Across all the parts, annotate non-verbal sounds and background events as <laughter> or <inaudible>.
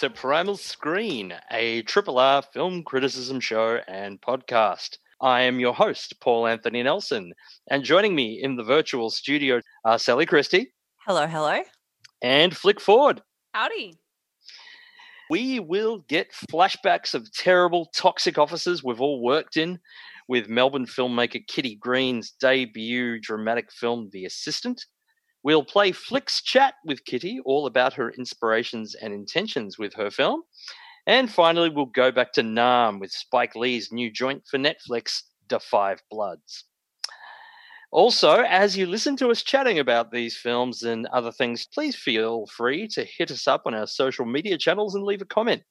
To Primal Screen, a Triple R film criticism show and podcast. I am your host, Paul Anthony Nelson, and joining me in the virtual studio are Sally Christie Hello, hello. and Flick Ford. Howdy. We will get flashbacks of terrible, toxic offices we've all worked in with Melbourne filmmaker Kitty Green's debut dramatic film, The Assistant. We'll play Flick's chat with Kitty, all about her inspirations and intentions with her film. And finally, we'll go back to Nam with Spike Lee's new joint for Netflix, Da Five Bloods. Also, as you listen to us chatting about these films and other things, please feel free to hit us up on our social media channels and leave a comment.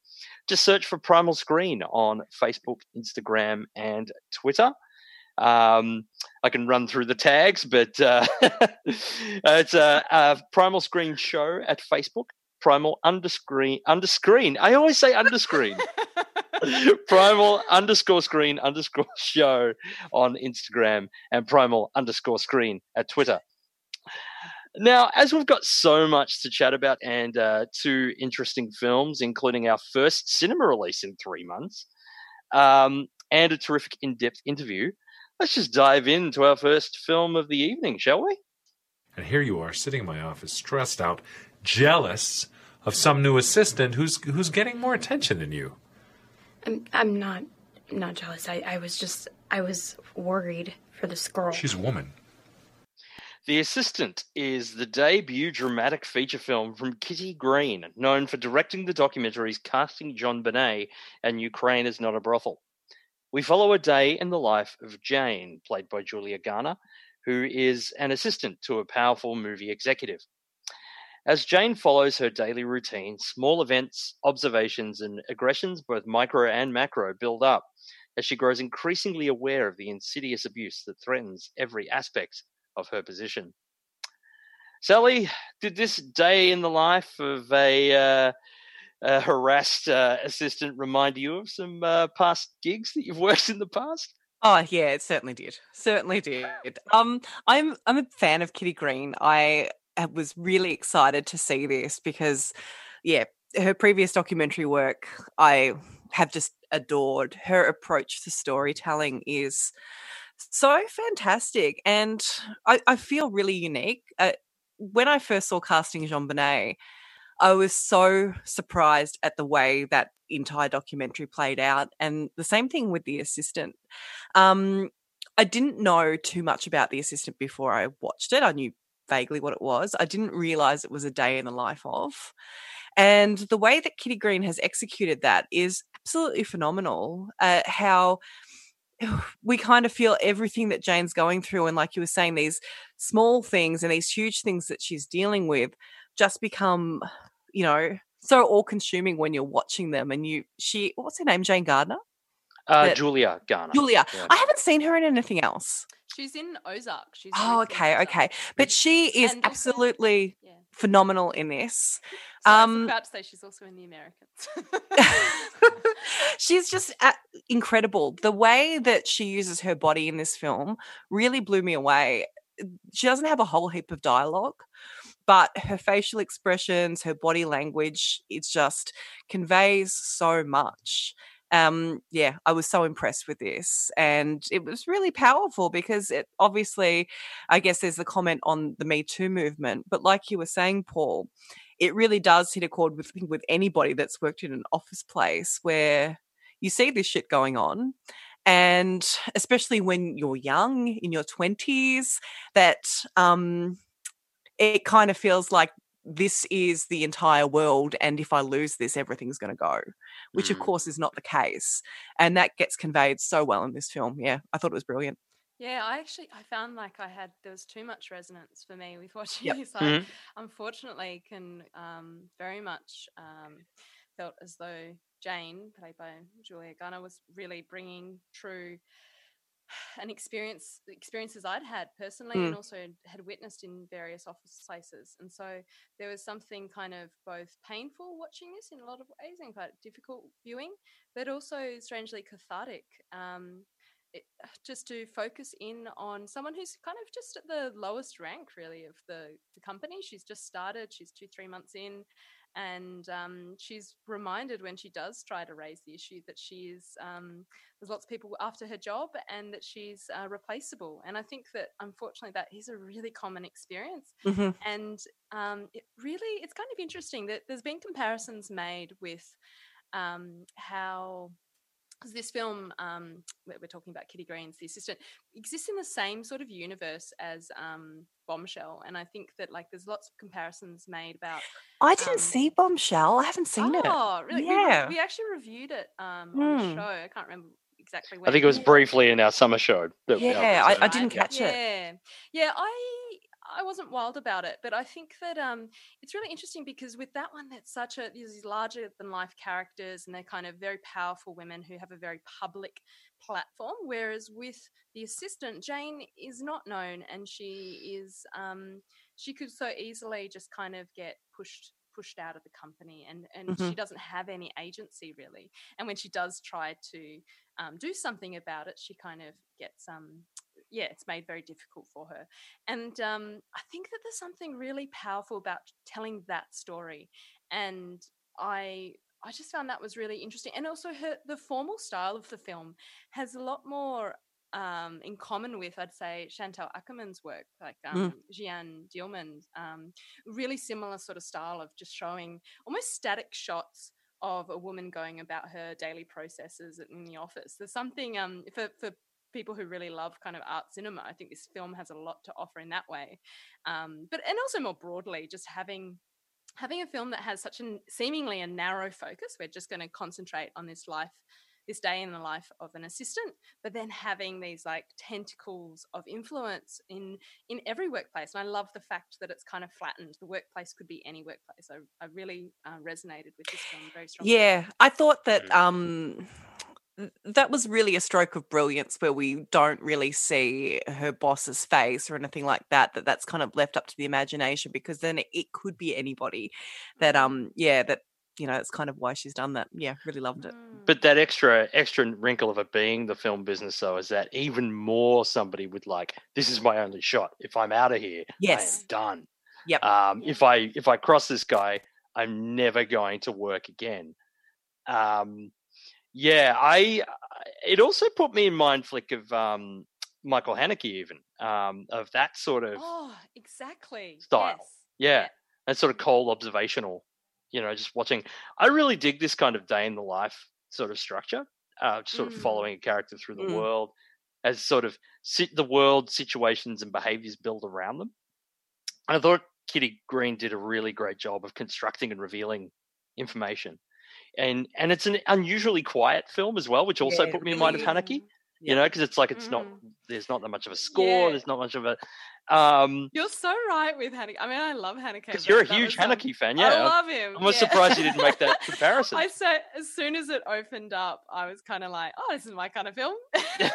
Just search for Primal Screen on Facebook, Instagram, and Twitter. Um, I can run through the tags, but uh, <laughs> it's a, a Primal Screen show at Facebook. Primal underscreen underscreen. I always say underscreen. <laughs> primal underscore screen underscore show on Instagram and primal underscore screen at Twitter. Now, as we've got so much to chat about and uh, two interesting films, including our first cinema release in three months, um, and a terrific in depth interview, let's just dive into our first film of the evening, shall we? And here you are sitting in my office, stressed out, jealous of some new assistant who's who's getting more attention than you. I'm, I'm not I'm not jealous. I, I was just I was worried for this girl. She's a woman. The Assistant is the debut dramatic feature film from Kitty Green, known for directing the documentaries Casting JonBenet and Ukraine is Not a Brothel. We follow a day in the life of Jane, played by Julia Garner, who is an assistant to a powerful movie executive. As Jane follows her daily routine, small events, observations, and aggressions, both micro and macro, build up as she grows increasingly aware of the insidious abuse that threatens every aspect of her position. Sally, did this day in the life of a, uh, a harassed uh, assistant remind you of some uh, past gigs that you've <laughs> worked in the past? Oh yeah, it certainly did. Certainly did. Um, I'm I'm a fan of Kitty Green. I uh, was really excited to see this because, yeah, her previous documentary work I have just adored. Her approach to storytelling is so fantastic, and I, I feel really unique. Uh, when I first saw casting JonBenet, I was so surprised at the way that entire documentary played out, and the same thing with the assistant. Um, I didn't know too much about the assistant before I watched it. I knew vaguely what it was. I didn't realize it was a day in the life of. And the way that Kitty Green has executed that is absolutely phenomenal. Uh, how <sighs> we kind of feel everything that Jane's going through. And like you were saying, these small things and these huge things that she's dealing with just become, you know, so all consuming when you're watching them. And you, she, what's her name? Jane Gardner? Uh, That- Julia Garner. Julia. Yeah. I haven't seen her in anything else. She's in Ozark. She's Oh, okay, in okay. But she is And also- absolutely Yeah. phenomenal in this. So Um, was about to say she's also in The Americans. <laughs> She's just incredible. The way that she uses her body in this film really blew me away. She doesn't have a whole heap of dialogue, but her facial expressions, her body language, it just conveys so much. Um, yeah, I was so impressed with this, and it was really powerful because it obviously, I guess, there's the comment on the Me Too movement, but like you were saying, Paul, it really does hit a chord with with anybody that's worked in an office place where you see this shit going on and especially when you're young in your 20s that um it kind of feels like this is the entire world and if i lose this everything's going to go which of Mm. course is not the case and that gets conveyed so well in this film yeah i thought it was brilliant Yeah, I actually I found like I had there was too much resonance for me with <laughs> watching Yep. this. I Mhm. unfortunately can um, very much um, felt as though Jane, played by Julia Garner, was really bringing true an experience experiences I'd had personally Mm. and also had witnessed in various office places. And so there was something kind of both painful watching this in a lot of ways and quite difficult viewing, but also strangely cathartic. Um, it, <sighs> just to focus in on someone who's kind of just at the lowest rank, really, of the, the company. She's just started, she's two, three months in, and um, she's reminded when she does try to raise the issue that she's um, there's lots of people after her job and that she's uh, replaceable. And I think that unfortunately that is a really common experience. Mhm. And um, it really it's kind of interesting that there's been comparisons made with um, how because this film um, we're we're talking about Kitty Green's the assistant exists in the same sort of universe as um, Bombshell, and I think that like there's lots of comparisons made about i didn't Um, see bombshell i haven't seen it oh, really? We Yeah. We, actually reviewed it um, on the Hmm. show. I can't remember exactly when. I think it was briefly in our summer show. Yeah, I- I didn't catch it. Yeah, yeah. I I wasn't wild about it, but I think that um, it's really interesting because with that one, that's such a these larger than life characters, and they're kind of very powerful women who have a very public platform. Whereas with the assistant, Jane is not known, and she is um, she could so easily just kind of get pushed pushed out of the company and and she Mhm. doesn't have any agency really and when she does try to um, do something about it she kind of gets um yeah it's made very difficult for her. And um i think that there's something really powerful about telling that story and i i just found that was really interesting. And also her the formal style of the film has a lot more um, in common with, I'd say, Chantal Akerman's work, like um, Jeanne Dielman's, um, really similar sort of style of just showing almost static shots of a woman going about her daily processes in the office. There's something um, for for people who really love kind of art cinema. I think this film has a lot to offer in that way, um, but and also more broadly, just having having a film that has such a seemingly a narrow focus. We're just going to concentrate on this life this day in the life of an assistant but then having these like tentacles of influence in in every workplace and i love the fact that it's kind of flattened the workplace could be any workplace i, I really uh, resonated with this film very strongly Yeah, I thought that Mm. um th- that was really a stroke of brilliance where we don't really see her boss's face or anything like that that that's kind of left up to the imagination because then it, it could be anybody that Mhm. um yeah that you know that's kind of why she's done that yeah really loved it Mm. But that extra extra wrinkle of it being the film business, though, is that even more somebody would like, this is my only shot. If I'm out of here, I Yes. am done. Yep. Um, If I if I cross this guy, I'm never going to work again. Um, yeah, I. It also put me in mind flick of um, Michael Haneke, even um, of that sort of oh exactly style. yes. yeah, that sort of cold observational. You know, just watching. I really dig this kind of day in the life sort of structure. Uh, sort of Mm. following a character through the Mm. world as sort of sit the world situations and behaviors build around them. And I thought Kitty Green did a really great job of constructing and revealing information. And and it's an unusually quiet film as well, which also Yeah, put me in mind of Haneke. Yeah. You know, because it's like it's not Mhm. there's not that much of a score, Yeah. there's not much of a um You're so right with Haneke. I mean, I love Haneke. because you're a huge Haneke fan, yeah I love him. I'm yeah. surprised you didn't make that <laughs> comparison. I said as soon as it opened up, I was kind of like, "Oh, this is my kind of film." <laughs> it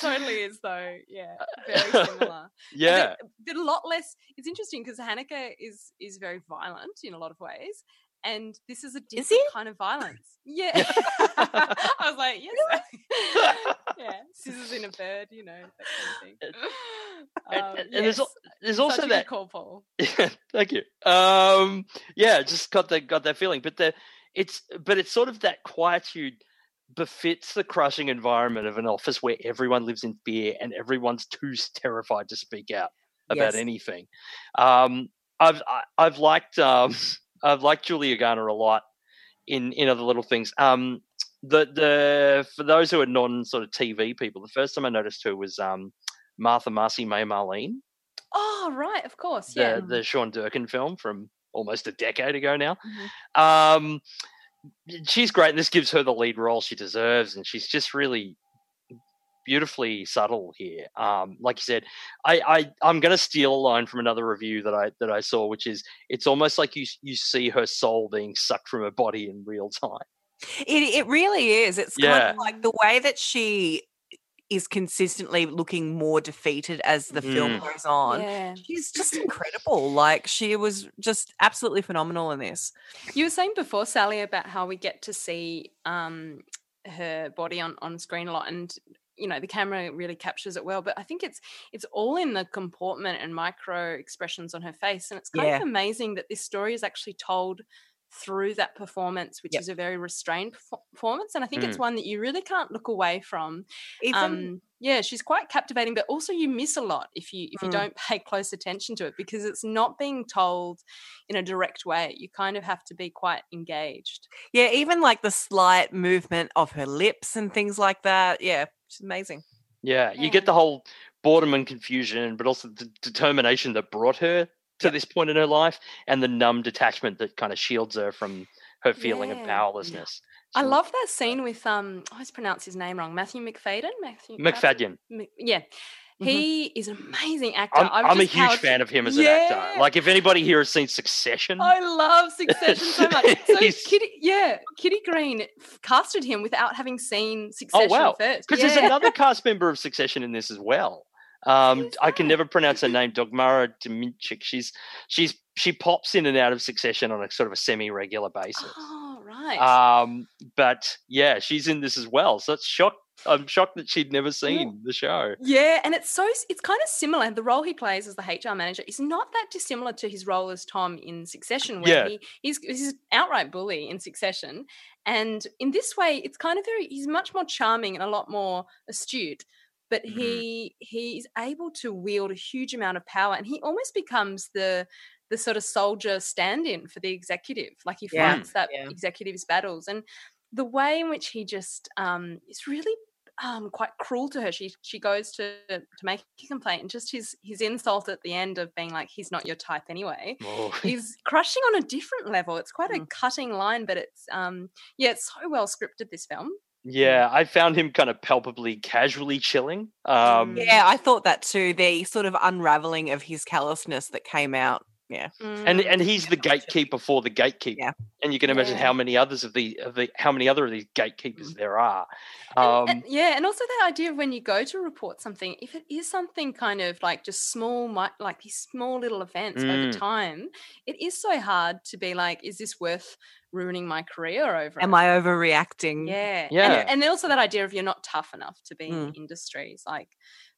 totally is, though. Yeah, very similar. <laughs> yeah. but, but a lot less. It's interesting because Haneke is is very violent in a lot of ways, and this is a different he? kind of violence. Yeah, <laughs> I was like, yes, <laughs> yeah, scissors in a bird, you know, that kind of thing. And, <laughs> Um, and- and there's, yes, there's such also that call, Paul. Yeah, thank you. Um, yeah, just got that got that feeling, but the it's but it's sort of that quietude befits the crushing environment of an office where everyone lives in fear and everyone's too terrified to speak out about Yes. anything. Um, I've I, I've liked um, I've liked Julia Garner a lot in in other little things. Um, the the for those who are non sort of TV people, the first time I noticed her was um, Martha Marcy May Marlene, Oh, right, of course. the Yeah. the Sean Durkin film from almost a decade ago now. Mhm. Um, she's great, and this gives her the lead role she deserves, and she's just really beautifully subtle here. Um, like you said, I, I I'm going to steal a line from another review that I that I saw, which is it's almost like you you see her soul being sucked from her body in real time. It it really is. It's kind of like the way that she is consistently looking more defeated as the film Mm. goes on. Yeah. She's just incredible. Like she was just absolutely phenomenal in this. You were saying before, Sally, about how we get to see um, her body on, on screen a lot, and you know the camera really captures it well. But I think it's it's all in the comportment and micro expressions on her face, and it's kind Yeah. of amazing that this story is actually told through that performance, which Yep. is a very restrained performance. And I think it's Mm. one that you really can't look away from. Even um, yeah, she's quite captivating, but also you miss a lot if you if you Mm. don't pay close attention to it because it's not being told in a direct way. You kind of have to be quite engaged. yeah, even like the slight movement of her lips and things like that. Yeah, she's amazing. Yeah, you Yeah. get the whole boredom and confusion, but also the determination that brought her to Yep. this point in her life, and the numb detachment that kind of shields her from her feeling of Yeah. powerlessness. I love that scene with um I always pronounce his name wrong. Matthew Macfadyen. Matthew Macfadyen. Mc- yeah. Mhm. He is an amazing actor. I'm, I'm, a huge fan of him as an actor. Like, if anybody here has seen Succession, I love Succession so much. <laughs> So Kitty, yeah, Kitty Green casted him without having seen Succession Oh, wow. first. because yeah. there's another <laughs> cast member of Succession in this as well. Um, I can never pronounce her name, Dagmara Dominczyk. She's she's she pops in and out of Succession on a sort of a semi-regular basis. Oh right. Um, but yeah, she's in this as well. So it's shocked. I'm shocked that she'd never seen the show. Yeah, and it's so it's kind of similar. The role he plays as the HR manager is not that dissimilar to his role as Tom in Succession, where Yeah. he he's he's an outright bully in Succession, and in this way, it's kind of very he's much more charming and a lot more astute. But Mhm. he he's able to wield a huge amount of power, and he almost becomes the the sort of soldier stand-in for the executive. Like he Yeah, fights that yeah. executive's battles, and the way in which he just um, is really um, quite cruel to her. She she goes to to make a complaint, and just his his insult at the end of being like, "He's not your type anyway," Oh. <laughs> is crushing on a different level. It's quite a Mm. cutting line, but it's um yeah, it's so well scripted. This film. yeah, I found him kind of palpably casually chilling. Um, Mm. Yeah, I thought that too. The sort of unraveling of his callousness that came out. Yeah. and Mm. and he's the gatekeeper for the gatekeeper. Yeah. And you can imagine Yeah. how many others of the of the how many other of these gatekeepers Mm. there are. Um, and- yeah, and also the idea of when you go to report something, if it is something kind of like just small, like these small little events over Mm. time, it is so hard to be like, is this worth ruining my career over? Am it? I overreacting? Yeah, Yeah. and, and then also that idea of you're not tough enough to be in Mm. the industries. Like,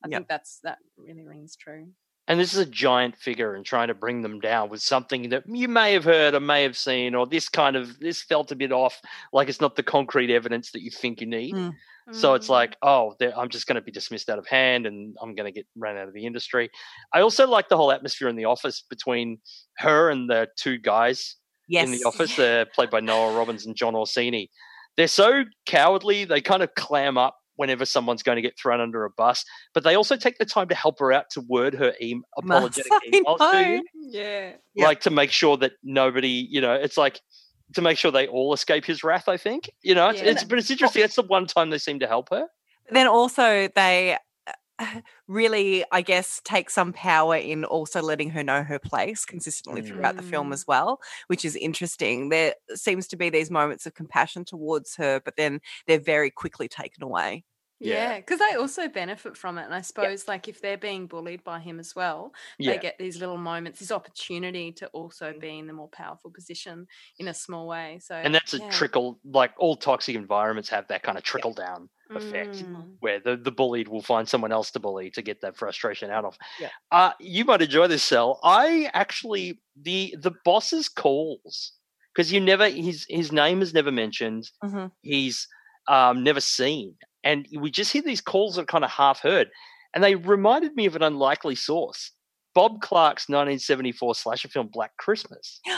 I Yep. think that's that really rings true. And this is a giant figure and trying to bring them down with something that you may have heard or may have seen or this kind of this felt a bit off like it's not the concrete evidence that you think you need Mm. so it's Mm. like oh i'm just going to be dismissed out of hand and i'm going to get run out of the industry i also like the whole atmosphere in the office between her and the two guys Yes. in the <laughs> office they're played by noah robbins and john orsini they're so cowardly they kind of clam up whenever someone's going to get thrown under a bus but they also take the time to help her out to word her e- <laughs> apologetic emails to you yeah, Yeah. like to make sure that nobody, you know, it's like to make sure they all escape his wrath. I think, you know, it's, Yeah. it's but it's interesting. That's the one time they seem to help her. then also they <laughs> really i guess take some power in also letting her know her place consistently throughout the film Mm. as well which is interesting there seems to be these moments of compassion towards her but then they're very quickly taken away Yeah. yeah, because they also benefit from it. And I suppose, like, if they're being bullied by him as well, Yeah, they get these little moments, this opportunity to also Mm. be in the more powerful position in a small way. So, and that's a yeah. trickle. Like all toxic environments have that kind of trickle down effect. Mm. Where the, the bullied will find someone else to bully to get that frustration out of. Yeah. Uh, you might enjoy this, Sal. I actually the the boss's calls because you never his his name is never mentioned. he's um, never seen. And we just hear these calls that are kind of half heard. And they reminded me of an unlikely source Bob Clark's 1974 slasher film, Black Christmas. <gasps>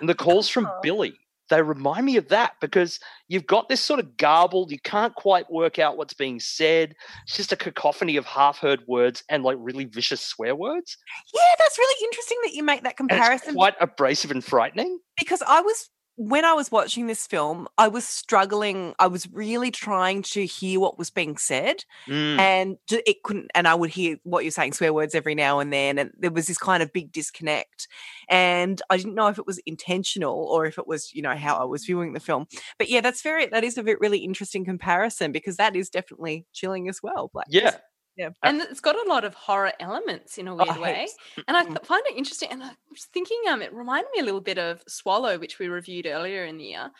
And the calls from Oh. Billy, they remind me of that because you've got this sort of garbled, you can't quite work out what's being said. It's just a cacophony of half heard words and like really vicious swear words. Yeah, that's really interesting that you make that comparison quite abrasive and frightening. because I was when I was watching this film, I was struggling. I was really trying to hear what was being said, Mm. and it couldn't. And I would hear what you're saying, swear words every now and then, and there was this kind of big disconnect. And I didn't know if it was intentional or if it was, you know, how I was viewing the film. But yeah, that's very that is a bit really interesting comparison because that is definitely chilling as well. Black Yeah. Yeah. and it's got a lot of horror elements in a weird way heaps. and i Mm. th- find it interesting and i was thinking um it reminded me a little bit of swallow which we reviewed earlier in the year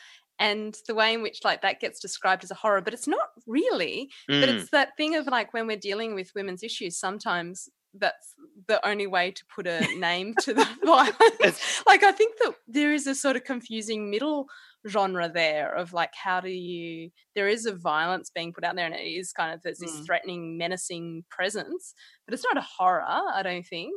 and the way in which like that gets described as a horror but it's not really but Mm. it's that thing of like when we're dealing with women's issues sometimes that's the only way to put a <laughs> name to the <laughs> violence like i think that there is a sort of confusing middle genre there of like how do you there is a violence being put out there and it is kind of there's this Mm. threatening menacing presence but it's not a horror i don't think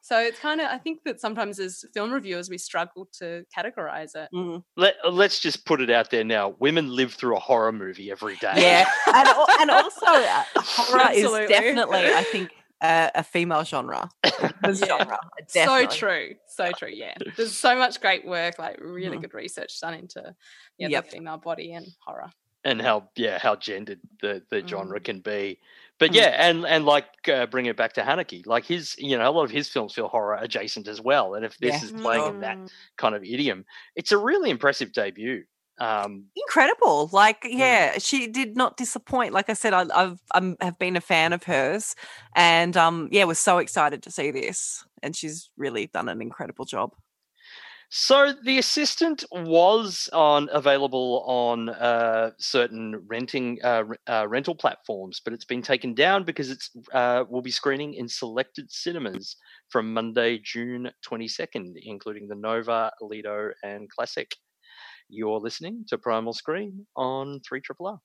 so it's kind of i think that sometimes as film reviewers we struggle to categorize it Mhm. Let, let's just put it out there now. Women live through a horror movie every day. Yeah, and, and also uh, <laughs> horror is definitely, I think, uh, a female genre. <laughs> Women's Yeah. genre, so true so true yeah there's so much great work like really Mhm. good research done into yeah, Yep. the female body and horror and how yeah how gendered the the genre Mm. can be but Mm. yeah and and like uh, bring it back to Haneke like his you know a lot of his films feel horror adjacent as well and if this Yeah, is playing in that Mm. kind of idiom it's a really impressive debut um incredible. Like, Mm. yeah, she did not disappoint. Like I said, I, I've I'm, have been a fan of hers, and um, yeah, was so excited to see this, and she's really done an incredible job. so the assistant was on available on uh, certain renting uh, uh, rental platforms, but it's been taken down because it's uh, will be screening in selected cinemas from Monday, June twenty second, including the Nova, Lido, and Classic. You're listening to Primal Screen on Three Triple R.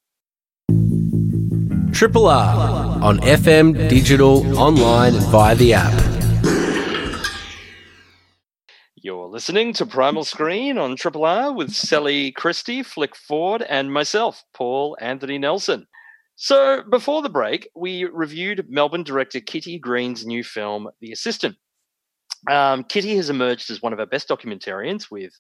Triple R on FM, digital, online, and via the app. You're listening to Primal Screen on Triple R with Sally Christie, Flick Ford, and myself, Paul Anthony Nelson. So, before the break, we reviewed Melbourne director Kitty Green's new film, The Assistant. Um, Kitty has emerged as one of our best documentarians with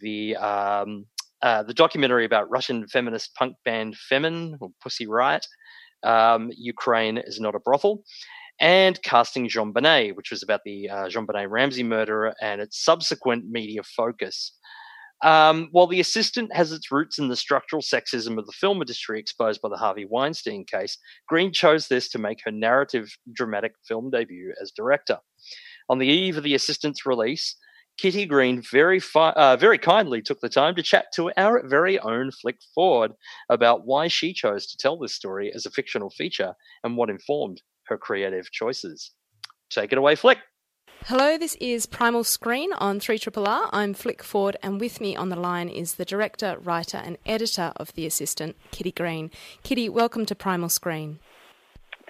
the um, uh, the documentary about Russian feminist punk band Femen or Pussy Riot. Um, Ukraine is not a brothel, and casting JonBenet, which was about the uh, JonBenet Ramsey murder and its subsequent media focus. Um, while the assistant has its roots in the structural sexism of the film industry exposed by the Harvey Weinstein case, Green chose this to make her narrative dramatic film debut as director. On the eve of the assistant's release, Kitty Green very fi- uh, very kindly took the time to chat to our very own Flick Ford about why she chose to tell this story as a fictional feature and what informed her creative choices. Take it away, Flick. Hello, this is Primal Screen on 3 R. I'm Flick Ford, and with me on the line is the director, writer, and editor of The Assistant, Kitty Green. Kitty, welcome to Primal Screen.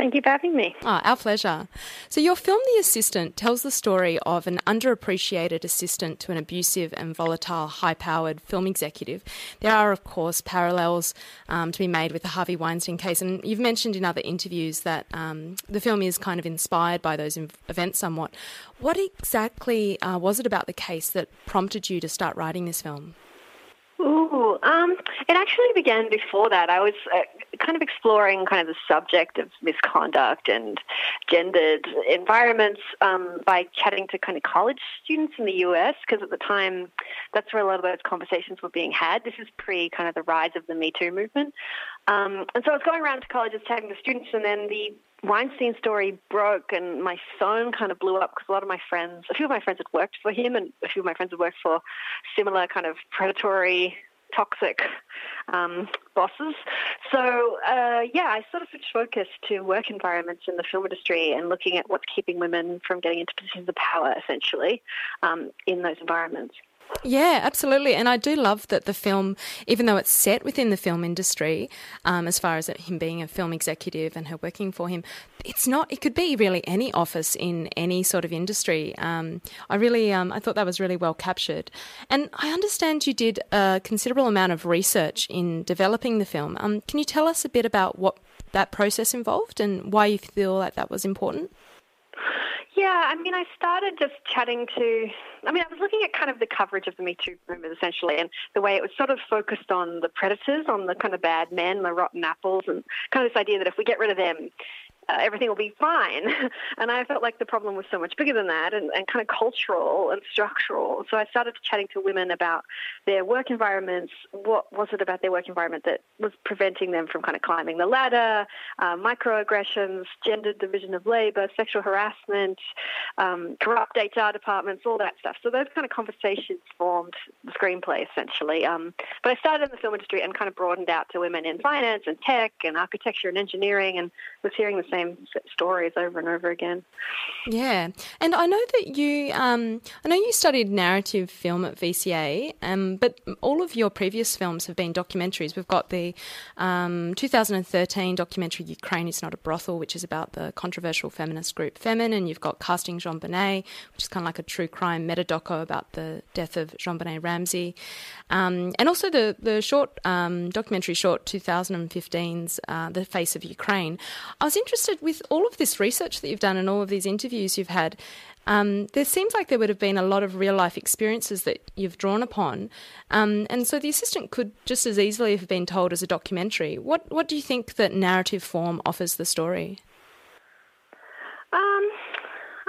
Thank you for having me. Ah, our pleasure. So, your film, The Assistant, tells the story of an underappreciated assistant to an abusive and volatile, high powered film executive. There are, of course, parallels um, to be made with the Harvey Weinstein case, and you've mentioned in other interviews that um, the film is kind of inspired by those events somewhat. What exactly uh, was it about the case that prompted you to start writing this film? Ooh, um, it actually began before that. I was uh, kind of exploring kind of the subject of misconduct and gendered environments um, by chatting to kind of college students in the US because at the time that's where a lot of those conversations were being had. This is pre kind of the rise of the Me Too movement. Um, and so I was going around to colleges chatting to students and then the Weinstein story broke and my phone kind of blew up because a lot of my friends, a few of my friends had worked for him and a few of my friends had worked for similar kind of predatory, toxic um, bosses. So, uh, yeah, I sort of switched focus to work environments in the film industry and looking at what's keeping women from getting into positions of power, essentially, um, in those environments. Yeah, absolutely. And I do love that the film, even though it's set within the film industry, um, as far as him being a film executive and her working for him, it's not. It could be really any office in any sort of industry. Um, I really, um, I thought that was really well captured. And I understand you did a considerable amount of research in developing the film. Um, can you tell us a bit about what that process involved and why you feel like that was important? Yeah, I mean, I started just chatting to. I mean, I was looking at kind of the coverage of the Me Too movement essentially, and the way it was sort of focused on the predators, on the kind of bad men, the rotten apples, and kind of this idea that if we get rid of them, uh, everything will be fine. <laughs> and I felt like the problem was so much bigger than that and, and kind of cultural and structural. So I started chatting to women about their work environments. What was it about their work environment that was preventing them from kind of climbing the ladder, uh, microaggressions, gendered division of labour, sexual harassment, um, corrupt HR departments, all that stuff. So those kind of conversations formed the screenplay essentially. Um, but I started in the film industry and kind of broadened out to women in finance and tech and architecture and engineering and was hearing the same stories over and over again. Yeah, and I know that you, um, I know you studied narrative film at VCA, um, but all of your previous films have been documentaries. We've got the um, 2013 documentary "Ukraine is Not a Brothel," which is about the controversial feminist group Femen, and you've got "Casting JonBenet," which is kind of like a true crime meta doco about the death of JonBenet Ramsey, um, and also the the short um, documentary short 2015's uh, "The Face of Ukraine." I was interested interested with all of this research that you've done and all of these interviews you've had. Um, there seems like there would have been a lot of real life experiences that you've drawn upon, um, and so the assistant could just as easily have been told as a documentary. What what do you think that narrative form offers the story? Um,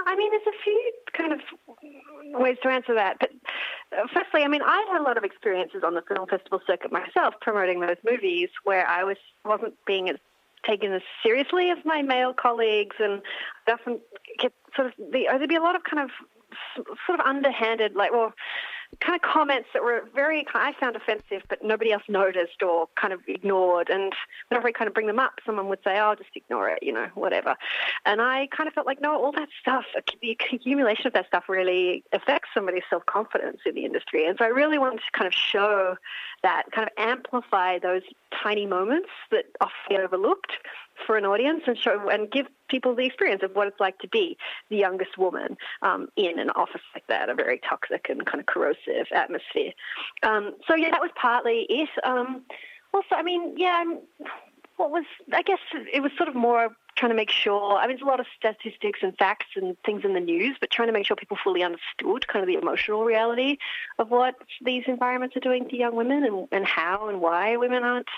I mean, there's a few kind of ways to answer that, but uh, firstly, I mean, I had a lot of experiences on the film festival circuit myself, promoting those movies where I was wasn't being as taken as seriously as my male colleagues, and often get sort of the, there'd be a lot of kind of sort of underhanded, like well, kind of comments that were very I found offensive, but nobody else noticed or kind of ignored. And whenever I kind of bring them up, someone would say, "Oh, just ignore it," you know, whatever. And I kind of felt like, no, all that stuff, the accumulation of that stuff, really affects somebody's self confidence in the industry. And so I really wanted to kind of show that, kind of amplify those tiny moments that often get overlooked for an audience and show and give people the experience of what it's like to be the youngest woman um, in an office like that, a very toxic and kind of corrosive atmosphere. Um, so yeah, that was partly it. Um, also, I mean, yeah, what was I guess it was sort of more trying to make sure. I mean, there's a lot of statistics and facts and things in the news, but trying to make sure people fully understood kind of the emotional reality of what these environments are doing to young women and, and how and why women aren't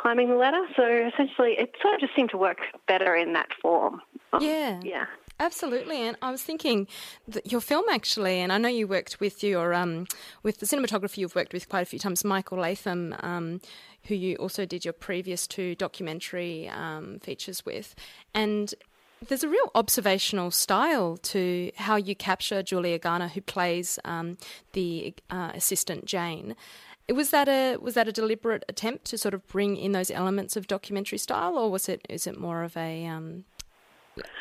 climbing the ladder. So essentially, it sort of just seemed to work better in that form. Um, yeah. Yeah. Absolutely, and I was thinking that your film actually, and I know you worked with your um, with the cinematographer you've worked with quite a few times, Michael Latham, um, who you also did your previous two documentary um, features with, and there's a real observational style to how you capture Julia Garner, who plays um, the uh, assistant Jane. Was that a was that a deliberate attempt to sort of bring in those elements of documentary style, or was it is it more of a um,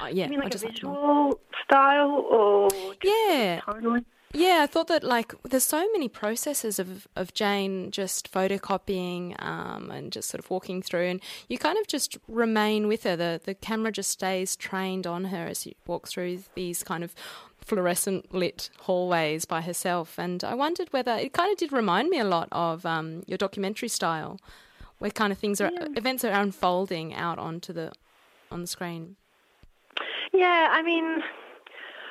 uh, yeah, you mean like a visual style, or yeah, totally. Yeah, I thought that like there's so many processes of, of Jane just photocopying um, and just sort of walking through, and you kind of just remain with her. The the camera just stays trained on her as you walk through these kind of fluorescent lit hallways by herself. And I wondered whether it kind of did remind me a lot of um, your documentary style, where kind of things are yeah. events are unfolding out onto the on the screen. Yeah, I mean,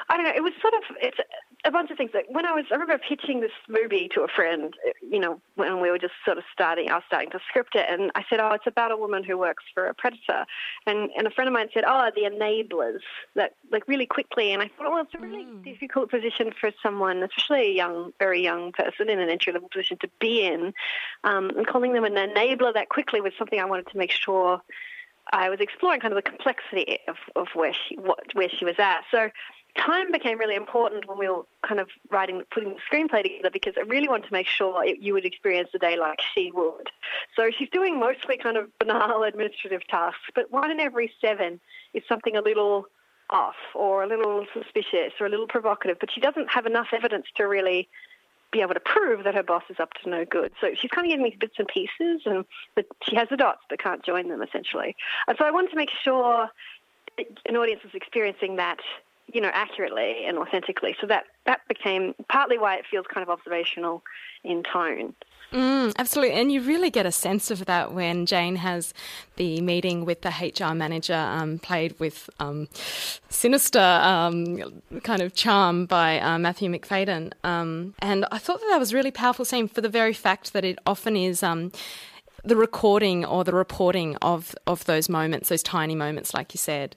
I don't know. It was sort of it's a bunch of things. Like when I was, I remember pitching this movie to a friend. You know, when we were just sort of starting, I was starting to script it, and I said, "Oh, it's about a woman who works for a predator," and and a friend of mine said, "Oh, the enablers." That like really quickly, and I thought, well, it's a really mm. difficult position for someone, especially a young, very young person in an entry level position to be in, um, and calling them an enabler that quickly was something I wanted to make sure. I was exploring kind of the complexity of, of where she what where she was at. So time became really important when we were kind of writing, putting the screenplay together because I really wanted to make sure it, you would experience the day like she would. So she's doing mostly kind of banal administrative tasks, but one in every seven is something a little off or a little suspicious or a little provocative, but she doesn't have enough evidence to really be able to prove that her boss is up to no good. So she's kind of giving me bits and pieces, and but she has the dots but can't join them essentially. And so I wanted to make sure an audience was experiencing that you know, accurately and authentically. So that that became partly why it feels kind of observational in tone. Mm, absolutely. And you really get a sense of that when Jane has the meeting with the HR manager, um, played with um, sinister um, kind of charm by uh, Matthew Macfadyen. Um, and I thought that that was really powerful scene for the very fact that it often is um, the recording or the reporting of, of those moments, those tiny moments, like you said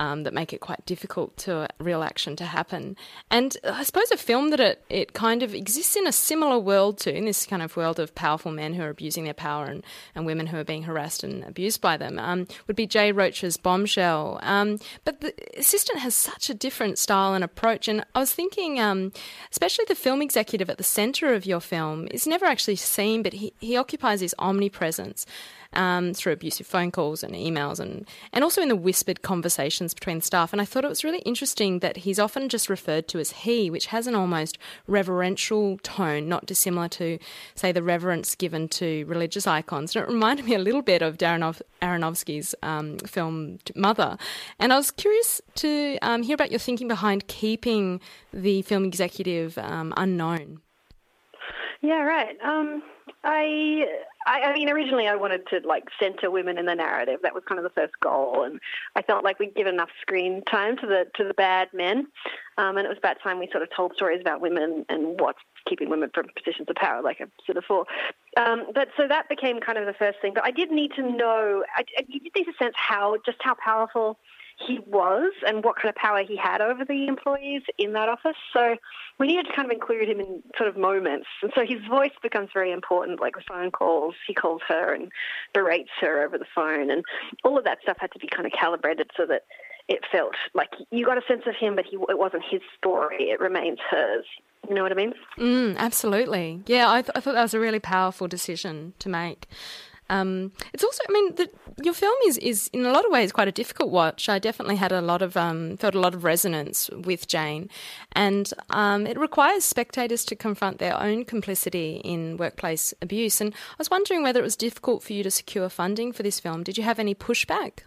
um, that make it quite difficult to real action to happen. And I suppose a film that it, it kind of exists in a similar world to, in this kind of world of powerful men who are abusing their power and, and women who are being harassed and abused by them, um, would be Jay Roach's Bombshell. Um, but the assistant has such a different style and approach. And I was thinking, um, especially the film executive at the centre of your film is never actually seen, but he, he occupies his omnipresence um, through abusive phone calls and emails and, and also in the whispered conversations between staff. And I thought it was really interesting that he's often just referred to as he, which has an almost reverential tone, not dissimilar to, say, the reverence given to religious icons. And it reminded me a little bit of Darren Aronofsky's um, film Mother. And I was curious to um, hear about your thinking behind keeping the film executive um, unknown. Yeah, right. Um, I, I, I mean, originally I wanted to like center women in the narrative. That was kind of the first goal, and I felt like we'd give enough screen time to the to the bad men, um, and it was about time we sort of told stories about women and what's keeping women from positions of power, like I've said before. Um, but so that became kind of the first thing. But I did need to know. I, I did need to sense how just how powerful he was and what kind of power he had over the employees in that office. So we needed to kind of include him in sort of moments. And so his voice becomes very important, like the phone calls. He calls her and berates her over the phone. And all of that stuff had to be kind of calibrated so that it felt like you got a sense of him, but he, it wasn't his story. It remains hers. You know what I mean? Mm, absolutely. Yeah, I, th- I thought that was a really powerful decision to make. Um, it's also, I mean, the, your film is, is in a lot of ways quite a difficult watch. I definitely had a lot of um, felt a lot of resonance with Jane, and um, it requires spectators to confront their own complicity in workplace abuse. And I was wondering whether it was difficult for you to secure funding for this film. Did you have any pushback?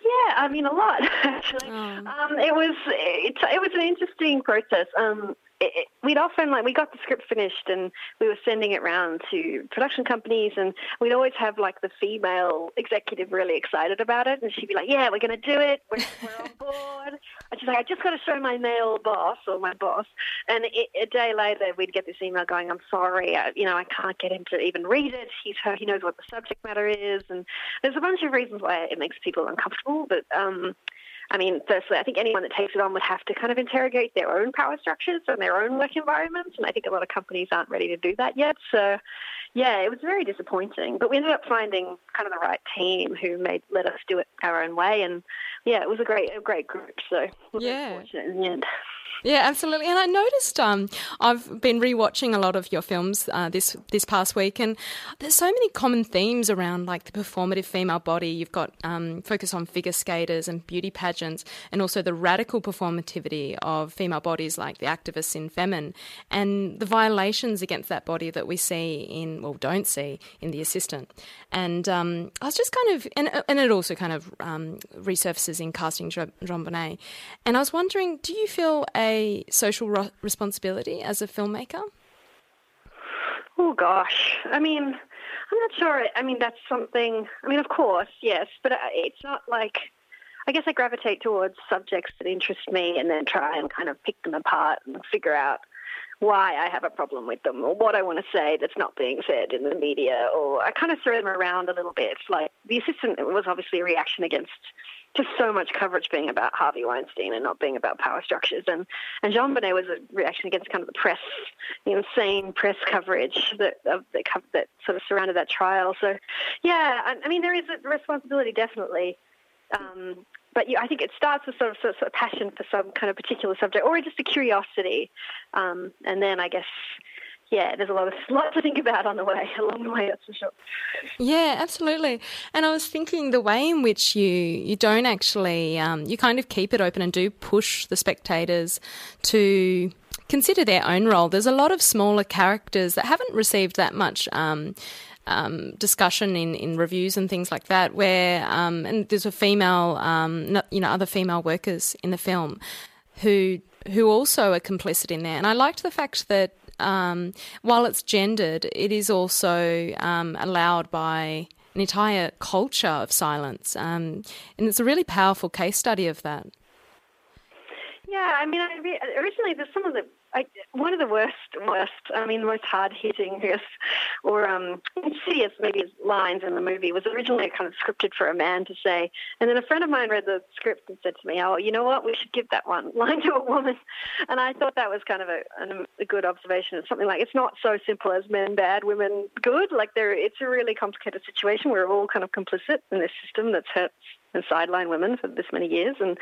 Yeah, I mean a lot <laughs> actually. Oh. Um, it was it, it was an interesting process. Um, it, we'd often like we got the script finished and we were sending it around to production companies and we'd always have like the female executive really excited about it and she'd be like yeah we're going to do it. We're, we're on board. And she's like i just got to show my male boss or my boss. And it, a day later we'd get this email going i'm sorry I, you know i can't get him to even read it. He's he knows what the subject matter is. And there's a bunch of reasons why it makes people uncomfortable but um I mean, firstly, I think anyone that takes it on would have to kind of interrogate their own power structures and their own work environments, and I think a lot of companies aren't ready to do that yet. So, yeah, it was very disappointing. But we ended up finding kind of the right team who made let us do it our own way, and yeah, it was a great a great group. So, yeah, fortunate in the end. Yeah, absolutely. And I noticed um, I've been rewatching a lot of your films uh, this this past week, and there's so many common themes around like the performative female body. You've got um, focus on figure skaters and beauty pageants, and also the radical performativity of female bodies, like the activists in Femen, and the violations against that body that we see in well don't see in the assistant. And um, I was just kind of and and it also kind of um, resurfaces in casting JonBenet. And I was wondering, do you feel a social responsibility as a filmmaker? Oh gosh, I mean, I'm not sure. I mean, that's something. I mean, of course, yes, but uh, it's not like. I guess I gravitate towards subjects that interest me, and then try and kind of pick them apart and figure out why I have a problem with them or what I want to say that's not being said in the media. Or I kind of throw them around a little bit. Like the assistant was obviously a reaction against just so much coverage being about Harvey Weinstein and not being about power structures. And and JonBenet was a reaction against kind of the press, the insane press coverage that of, that, that sort of surrounded that trial. So, yeah, I, I mean there is a responsibility definitely. Um, but I think it starts with sort of, sort of passion for some kind of particular subject, or just a curiosity, um, and then I guess yeah, there's a lot of <laughs> lot to think about on the way <laughs> along the way. That's for sure. Yeah, absolutely. And I was thinking the way in which you you don't actually um, you kind of keep it open and do push the spectators to consider their own role. There's a lot of smaller characters that haven't received that much. Um, um, discussion in, in reviews and things like that, where um, and there's a female, um, you know, other female workers in the film who who also are complicit in there. And I liked the fact that um, while it's gendered, it is also um, allowed by an entire culture of silence, um, and it's a really powerful case study of that. Yeah, I mean, I re- originally some of the I, one of the worst, worst, I mean, the most hard hitting, guess, or um, insidious maybe lines in the movie was originally kind of scripted for a man to say. And then a friend of mine read the script and said to me, Oh, you know what? We should give that one <laughs> line to a woman. And I thought that was kind of a, a good observation. It's something like it's not so simple as men bad, women good. Like, there, it's a really complicated situation. We're all kind of complicit in this system that's hurt and sideline women for this many years. And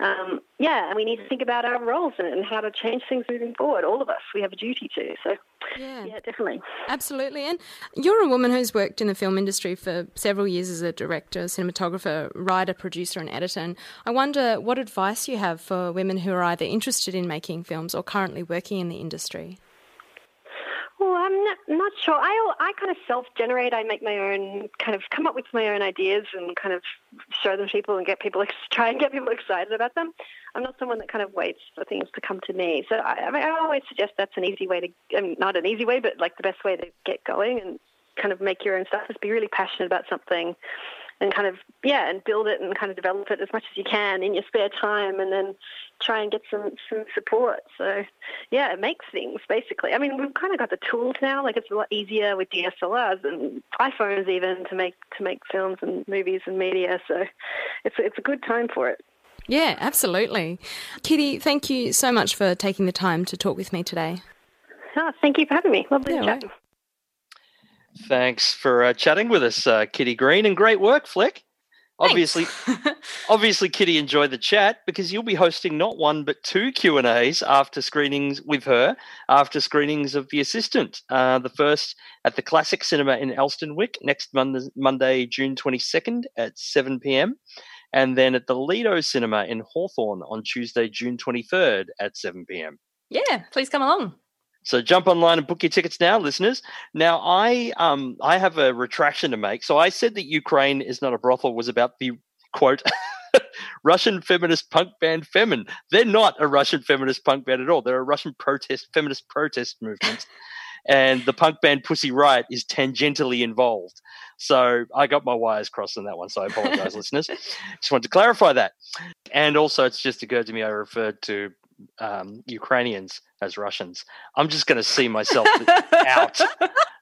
um, yeah, and we need to think about our roles and, and, how to change things moving forward. All of us, we have a duty to. So yeah, yeah, definitely, absolutely. And you're a woman who's worked in the film industry for several years as a director, cinematographer, writer, producer, and editor. And I wonder what advice you have for women who are either interested in making films or currently working in the industry. Well, I'm not, not sure. I, I kind of self generate. I make my own, kind of come up with my own ideas and kind of show them to people and get people, try and get people excited about them. I'm not someone that kind of waits for things to come to me. So I, I, mean, I always suggest that's an easy way to, I mean, not an easy way, but like the best way to get going and kind of make your own stuff is be really passionate about something and kind of yeah and build it and kind of develop it as much as you can in your spare time and then try and get some some support. So yeah it makes things basically. I mean we've kind of got the tools now. Like it's a lot easier with dslrs and iphones even to make to make films and movies and media. So it's it's a good time for it. Yeah absolutely. Kitty thank you so much for taking the time to talk with me today. Oh, thank you for having me. Lovely yeah, chat right. Thanks for uh, chatting with us, uh, Kitty Green, and great work, Flick. Obviously, <laughs> obviously, Kitty enjoyed the chat because you'll be hosting not one but two Q and A's after screenings with her after screenings of The Assistant. Uh, the first at the Classic Cinema in Elsternwick next Monday, Monday, June twenty second at seven pm, and then at the Lido Cinema in Hawthorn on Tuesday, June twenty third at seven pm. Yeah, please come along. So jump online and book your tickets now, listeners. Now I um I have a retraction to make. So I said that Ukraine is not a brothel was about the quote <laughs> Russian feminist punk band Femen. They're not a Russian feminist punk band at all. They're a Russian protest feminist protest movement. and the punk band Pussy Riot is tangentially involved. So I got my wires crossed on that one. So I apologize, <laughs> listeners. Just wanted to clarify that. And also, it's just occurred to me I referred to um, Ukrainians as Russians. I'm just going to see myself <laughs> out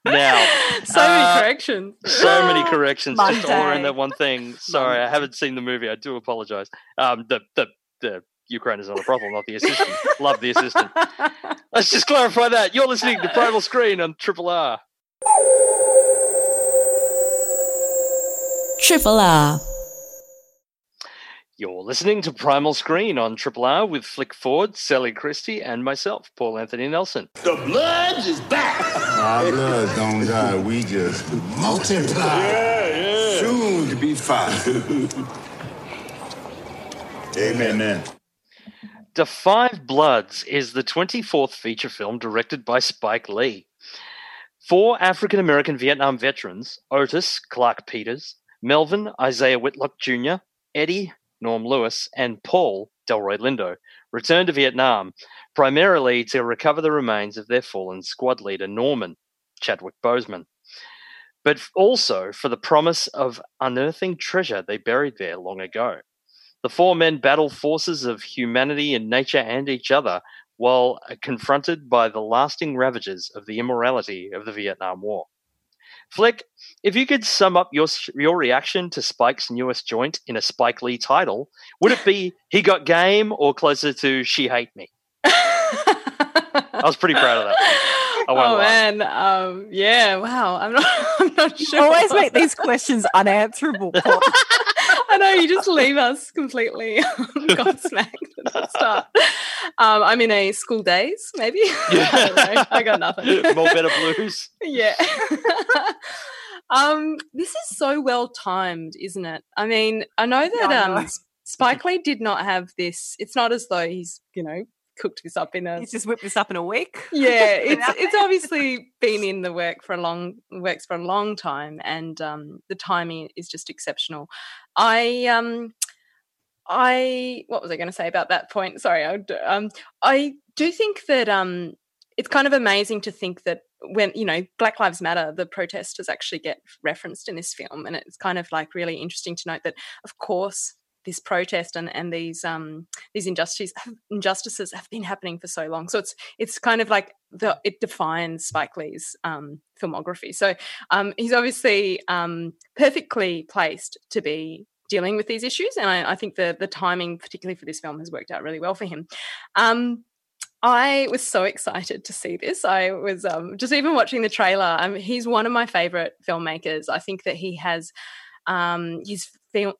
now. So uh, many corrections. So many <laughs> corrections. just all in that one thing. Sorry, Monday. I haven't seen the movie. I do apologize. Um, the the the Ukraine is not a problem, not the assistant. Love the assistant. <laughs> Let's just clarify that. You're listening to Primal Screen on Triple R. Triple R. You're listening to Primal Screen on Triple R with Flick Ford, Sally Christie, and myself, Paul Anthony Nelson. The blood is back. Our blood don't die. We just multiply. Yeah, yeah. Soon to be fine. Amen. The 5 Bloods is the 24th feature film directed by Spike Lee. Four African American Vietnam veterans, Otis Clark Peters, Melvin Isaiah Whitlock Jr., Eddie Norm Lewis, and Paul Delroy Lindo returned to Vietnam primarily to recover the remains of their fallen squad leader Norman Chadwick Boseman, but also for the promise of unearthing treasure they buried there long ago. The four men battle forces of humanity and nature and each other while uh, confronted by the lasting ravages of the immorality of the Vietnam War. Flick, if you could sum up your your reaction to Spike's newest joint in a Spike Lee title, would it be "He Got Game" or closer to "She Hate Me"? <laughs> I was pretty proud of that. Oh lie. man, um, yeah, wow. I'm not. <laughs> I'm not sure. You always make these questions unanswerable. <laughs> I know you just leave us completely <laughs> gobsmacked at the start. Um, I'm in a School Daze, maybe. Yeah. I, I, got nothing. Mo' Better Blues. Yeah. um, this is so well timed, isn't it? I mean, I know that um, Spike Lee did not have this. It's not as though he's, you know, cooked this up in a. He's just whipped this up in a week. <laughs> Yeah, it's it's obviously been in the work for a long works for a long time, and um, the timing is just exceptional. I um, I what was I going to say about that point? Sorry, I um, I do think that um, it's kind of amazing to think that when you know Black Lives Matter, the protesters actually get referenced in this film, and it's kind of like really interesting to note that, of course, this protest and, and these um these injustices <laughs> injustices have been happening for so long. So it's it's kind of like the it defines Spike Lee's um, filmography. So um, he's obviously um, perfectly placed to be dealing with these issues, and I, I, think the the timing, particularly for this film, has worked out really well for him. Um, I was so <laughs> excited to see this. I was um, just even watching the trailer. Um, he's one of my favorite filmmakers. I think that he has um, his film,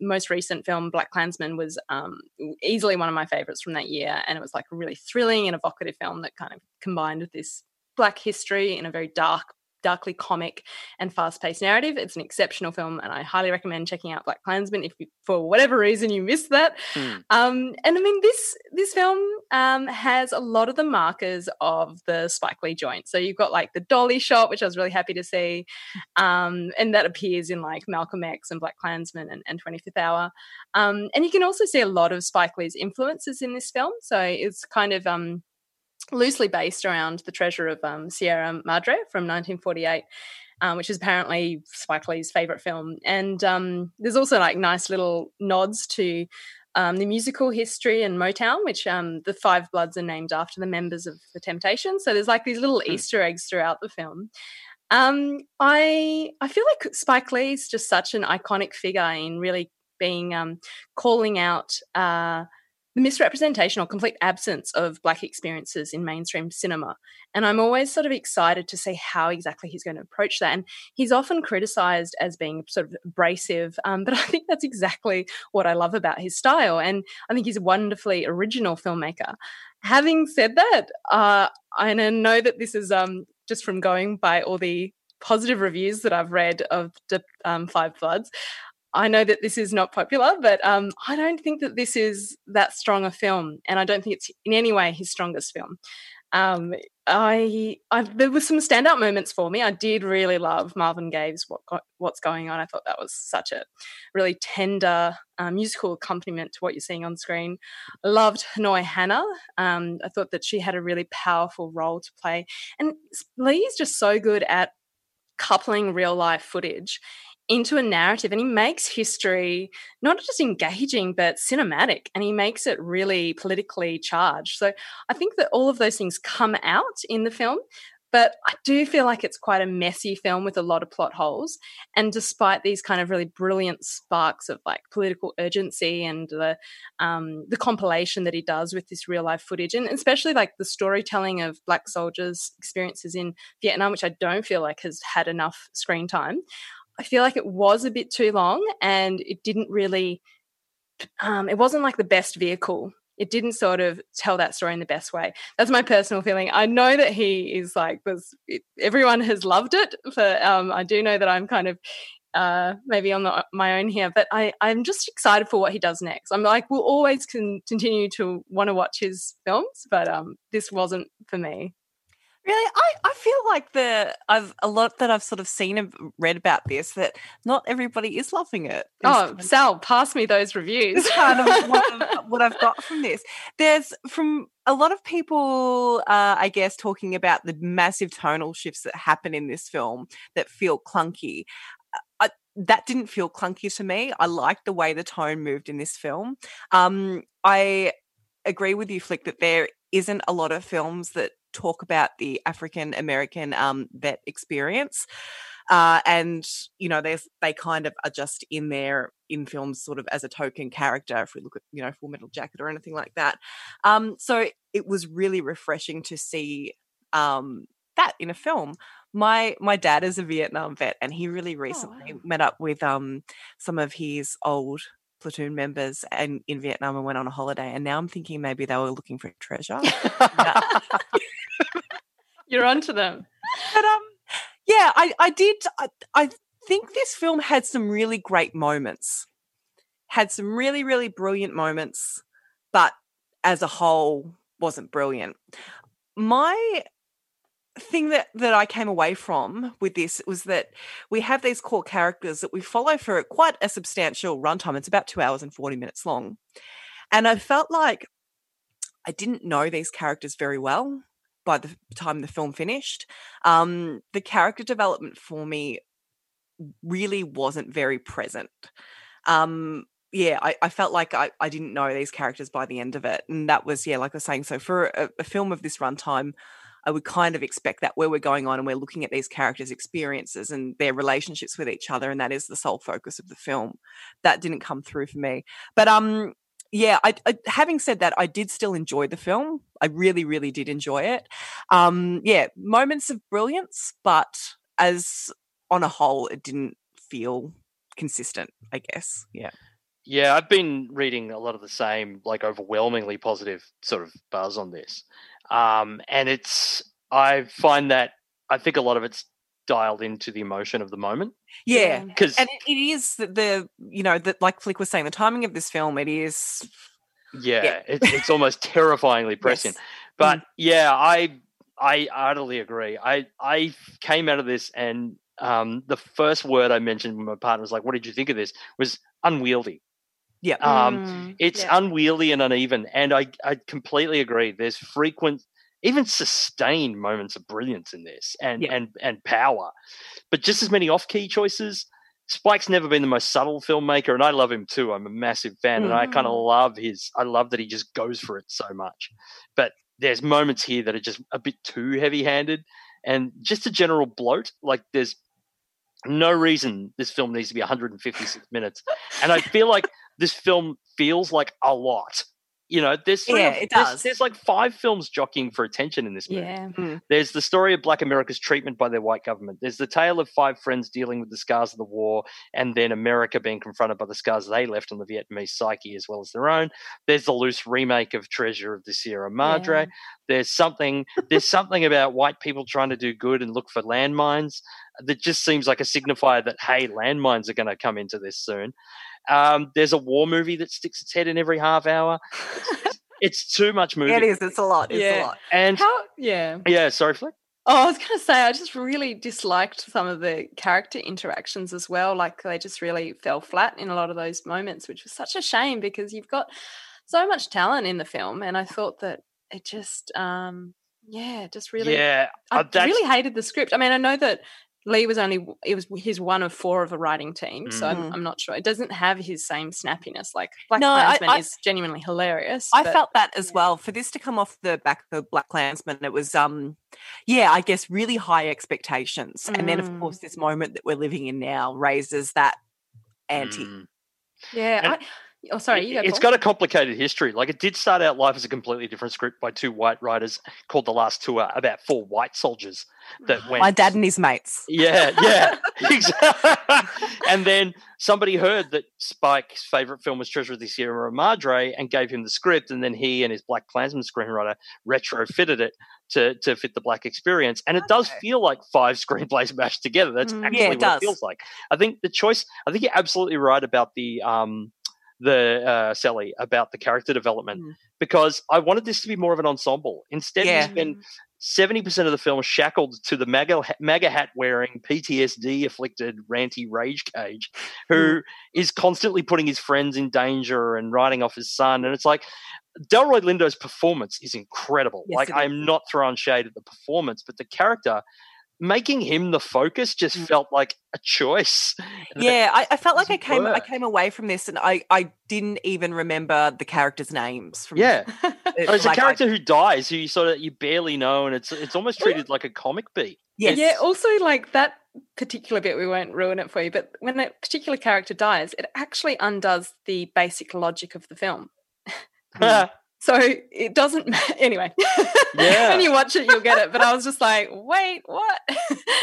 most recent film, Black Klansman, was um, easily one of my favorites from that year, and it was like a really thrilling and evocative film that kind of combined with this black history in a very dark darkly comic and fast-paced narrative. It's an exceptional film, and I highly recommend checking out Black Klansman if you, for whatever reason you missed that. Mm. Um, and I mean, this this film um, has a lot of the markers of the Spike Lee joint. So you've got like the dolly shot, which I was really happy to see, um, and that appears in like Malcolm X and Black Klansman and, and 25th Hour. Um, and you can also see a lot of Spike Lee's influences in this film. So it's kind of um, loosely based around the treasure of um, Sierra Madre from 1948. Um, which is apparently Spike Lee's favorite film. And um, there's also like nice little nods to um, the musical history and Motown, which um, the Five Bloods are named after the members of the Temptations. So there's like these little mm. Easter eggs throughout the film. Um, I I feel like Spike Lee is just such an iconic figure in really being um, calling out. Uh, the misrepresentation or complete absence of black experiences in mainstream cinema. And I'm always sort of excited to see how exactly he's going to approach that. And he's often criticized as being sort of abrasive, um, but <laughs> I think that's exactly what I love about his style. And I think he's a wonderfully original filmmaker. Having said that, uh, I know that this is um, just from going by all the positive reviews that I've read of um, Five Bloods. I know that this is not popular, but um, I don't think that this is that strong a film, and I don't think it's in any way his strongest film. Um, I, I, there were some standout moments for me. I did really love Marvin Gaye's "What What's Going On." I thought that was such a really tender uh, musical accompaniment to what you're seeing on screen. Loved Hanoi Hannah. Um, I thought that she had a really powerful role to play, and Lee is just so good at coupling real life footage into a narrative and he makes history not just engaging but cinematic and he makes it really politically charged so i think that all of those things come out in the film but I do feel like it's quite a messy film with a lot of plot holes. And despite these kind of really brilliant sparks of like political urgency and the um, the compilation that he does with this real life footage, and especially like the storytelling of black soldiers' experiences in Vietnam, which I don't feel like has had enough screen time. I feel like it was a bit too long and it didn't really, um, it wasn't like the best vehicle. It didn't sort of tell that story in the best way. That's my personal feeling. I know that he is like, was, it, everyone has loved it. but um, I do know that I'm kind of uh, maybe on the, my own here, but I, I'm just excited for what he does next. I'm like, we'll always con- continue to want to watch his films, but um, this wasn't for me. Really, I, I feel like the I've a lot that I've sort of seen and read about this that not everybody is loving it. Oh, Sal, pass me those reviews. kind of what, what, I've got from this. There's from a lot of people, uh, I guess, talking about the massive tonal shifts that happen in this film that feel clunky. I, that didn't feel clunky to me. I liked the way the tone moved in this film. Um, I agree with you, Flick, that there isn't a lot of films that talk about the African American um, vet experience. Uh, and you know, there's they kind of are just in there in films, sort of as a token character. If we look at you know Full Metal Jacket or anything like that, um, so it was really refreshing to see um, that in a film. My my dad is a Vietnam vet, and he really oh, recently oh, wow. met up with um, some of his old platoon members and in Vietnam and went on a holiday. And now I'm thinking maybe they were looking for treasure. You're onto them. <laughs> But um, yeah, I I did. I, I think this film had some really great moments. Had some really really brilliant moments, but as a whole, wasn't brilliant. My thing that that I came away from with this was that we have these core characters that we follow for quite a substantial runtime. It's about two hours and forty minutes long, and I felt like I didn't know these characters very well by the time the film finished. Um, the character development for me really wasn't very present. Um, yeah, I, I felt like I, I didn't know these characters by the end of it. And that was, yeah, like I was saying, so for a, a film of this runtime, I would kind of expect that where we're going on and we're looking at these characters' experiences and their relationships with each other, and that is the sole focus of the film. That didn't come through for me. But um, yeah, I, I, having said that, I did still enjoy the film. I really, really did enjoy it. Um, yeah, moments of brilliance, but as on a whole, it didn't feel consistent. I guess. Yeah. Yeah, I've been reading a lot of the same, like overwhelmingly positive sort of buzz on this. Um, and it's, I find that I think a lot of it's dialed into the emotion of the moment. Yeah, because and it, it is the, the you know that like Flick was saying, the timing of this film, it is. Yeah, Yeah. It's, it's almost terrifyingly prescient. Yes. But yeah, I I utterly agree. I I came out of this and um, the first word I mentioned when my partner was like, "What did you think of this?" was unwieldy. Yeah. Um, Mm, it's yeah. unwieldy and uneven, and I I completely agree. There's frequent, even sustained moments of brilliance in this, and and and power, but just as many off-key choices. Spike's never been the most subtle filmmaker, and I love him too. I'm a massive fan, and I kind of mm. love his. I love that he just goes for it so much. But there's moments here that are just a bit too heavy-handed, and just a general bloat. Like there's no reason this film needs to be 156 minutes, and I feel like this film feels like a lot. You know, there's Yeah, or- it does. There's like five films jockeying for attention in this movie. Yeah. Hmm. There's the story of Black America's treatment by their white government. There's the tale of five friends dealing with the scars of the war, and then America being confronted by the scars they left on the Vietnamese psyche as well as their own. There's the loose remake of Treasure of the Sierra Madre. Yeah. There's something. There's something about white people trying to do good and look for landmines that just seems like a signifier that hey, landmines are going to come into this soon. Um, there's a war movie that sticks its head in every half hour. It's, <laughs> it's too much movie. It is. It's a lot. It's a Yeah. lot. And How? Yeah. yeah, sorry, Flick. Oh, I was going to say, I just really disliked some of the character interactions as well. Like they just really fell flat in a lot of those moments, which was such a shame because you've got so much talent in the film, and I thought that it just, um, yeah, just really, Yeah, I really hated the script. I mean, I know that Lee was only it was his one of four of a writing team, so I'm, Mm. I'm not sure. It doesn't have his same snappiness. Like Black No, Klansman I- is genuinely hilarious. I but- felt that as well. For this to come off the back of Black Klansman, it was um yeah, I guess really high expectations. And then of Mm. course this moment that we're living in now raises that ante. Mm. yeah. And I, oh, sorry, you go. It's Paul. got a complicated history. Like it did start out life as a completely different script by two white writers called The Last Tour about four white soldiers that <sighs> went. My dad and his mates. Yeah, yeah, <laughs> exactly. <laughs> and then somebody heard that Spike's favorite film was Treasure of the Sierra Madre and gave him the script, and then he and his Black Klansman screenwriter retrofitted it to to fit the black experience. And it does feel like five <laughs> screenplays mashed together. That's Mm, actually yeah, it what does. it feels like. I think the choice. I think you're absolutely right about the um the uh, Sally about the character development Mm. because I wanted this to be more of an ensemble. Instead, Yeah. we spend seventy percent of the film shackled to the MAGA, MAGA hat wearing, PTSD afflicted, ranty rage cage, who is constantly putting his friends in danger and writing off his son. And it's like Delroy Lindo's performance is incredible. Yes, like I'm not throwing shade at the performance, but the character. Making him the focus just mm. felt like a choice. <laughs> that Yeah, I, I felt like I doesn't came I came away from this and I, I didn't even remember the characters' names from Yeah, <laughs> oh, it's there's like, a I- character who dies who you sort of you barely know, and it's it's almost treated like a comic beat. Yes. Yeah, also like that particular bit, we won't ruin it for you, but when a particular character dies, it actually undoes the basic logic of the film. <laughs> Hmm. So it doesn't ma- <laughs> anyway. Yeah. when you watch it, you'll get it. But I was just like, wait, what?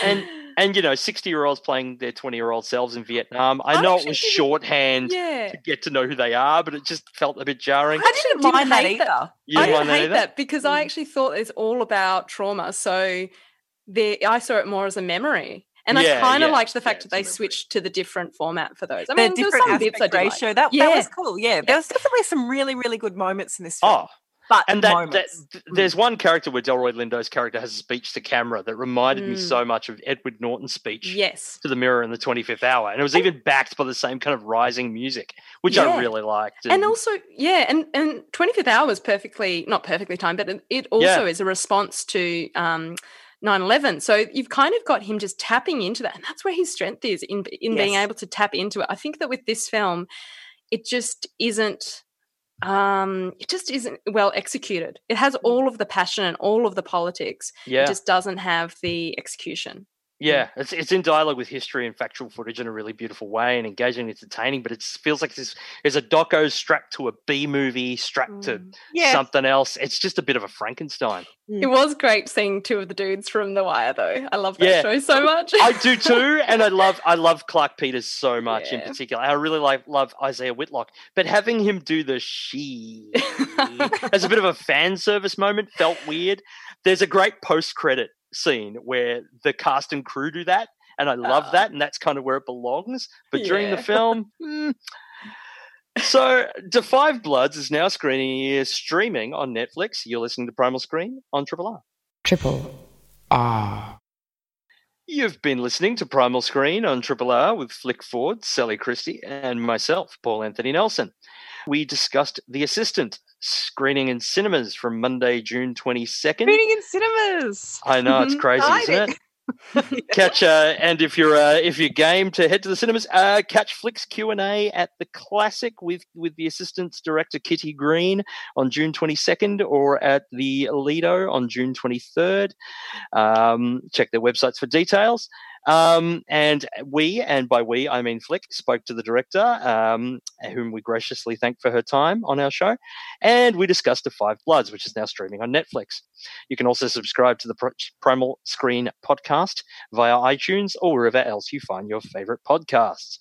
and <laughs> and you know, sixty year olds playing their twenty year old selves in Vietnam. I I know it was shorthand yeah. to get to know who they are, but it just felt a bit jarring. I didn't mind that hate either. You I didn't didn't that hate either? that because I mm. actually thought it's all about trauma. So there, I saw it more as a memory. And Yeah, I kind of yeah, liked the fact yeah, that they it's a memory. switch to the different format for those. I mean, there were different some bits I aspect did like. ratio. That, Yeah. that was cool. Yeah, there was definitely some really, really good moments in this film. Oh, but and that, that there's one character where Delroy Lindo's character has a speech to camera that reminded me Mm. so much of Edward Norton's speech Yes. to the mirror in the 25th hour, and it was even backed by the same kind of rising music, which I really liked. And also, yeah, and and Twenty Fifth Hour was perfectly not perfectly timed, but it- it also Yeah. is a response to um, 9-11. So you've kind of got him just tapping into that, and that's where his strength is in in being able to tap into it. I think that with this film, it just isn't. Um, it just isn't well executed. It has all of the passion and all of the politics. Yeah. It just doesn't have the execution. Yeah, it's it's in dialogue with history and factual footage in a really beautiful way and engaging and entertaining. But it feels like this is a doco strapped to a B movie, strapped to mm. Yeah. something else. It's just a bit of a Frankenstein. Mm. It was great seeing two of the dudes from The Wire, though. I love that Yeah. show so much. I do too, <laughs> and I love I love Clark Peters so much in particular. I really like love Isaiah Whitlock, but having him do the she <laughs> as a bit of a fan service moment felt weird. There's a great post credit scene where the cast and crew do that, and I love Ah. that, and that's kind of where it belongs. But during the film. <laughs> mm. So, The Five Bloods is now screening streaming on Netflix. You're listening to Primal Screen on Triple R. Triple R. You've been listening to Primal Screen on Triple R with Flick Ford, Sally Christie, and myself, Paul Anthony Nelson. We discussed The Assistant, screening in cinemas from Monday, June 22nd. Screening in cinemas. I know, it's <laughs> crazy, isn't it? <laughs> catch uh, and if you're uh, if you're game to head to the cinemas, uh, catch Flicks Q and A at the Classic with with the assistant director Kitty Green on June 22nd, or at the Lido on June 23rd. Um, check their websites for details. Um, and we, and by we I mean Flick, spoke to the director, um, whom we graciously thank for her time on our show, and we discussed The Five Bloods, which is now streaming on Netflix. You can also subscribe to the Pri- Primal Screen podcast via iTunes or wherever else you find your favorite podcasts.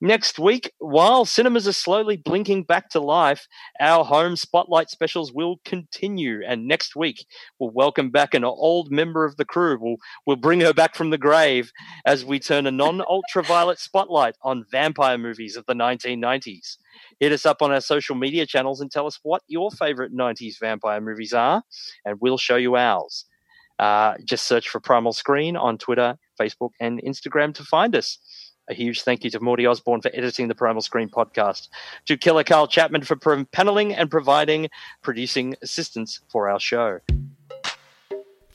Next week, while cinemas are slowly blinking back to life, our home spotlight specials will continue. And next week, we'll welcome back an old member of the crew. We'll, we'll bring her back from the grave as we turn a non ultraviolet spotlight on vampire movies of the 1990s. Hit us up on our social media channels and tell us what your favorite 90s vampire movies are, and we'll show you ours. Uh, just search for Primal Screen on Twitter, Facebook, and Instagram to find us. A huge thank you to Morty Osborne for editing the Primal Screen podcast, to Killer Carl Chapman for paneling and providing producing assistance for our show.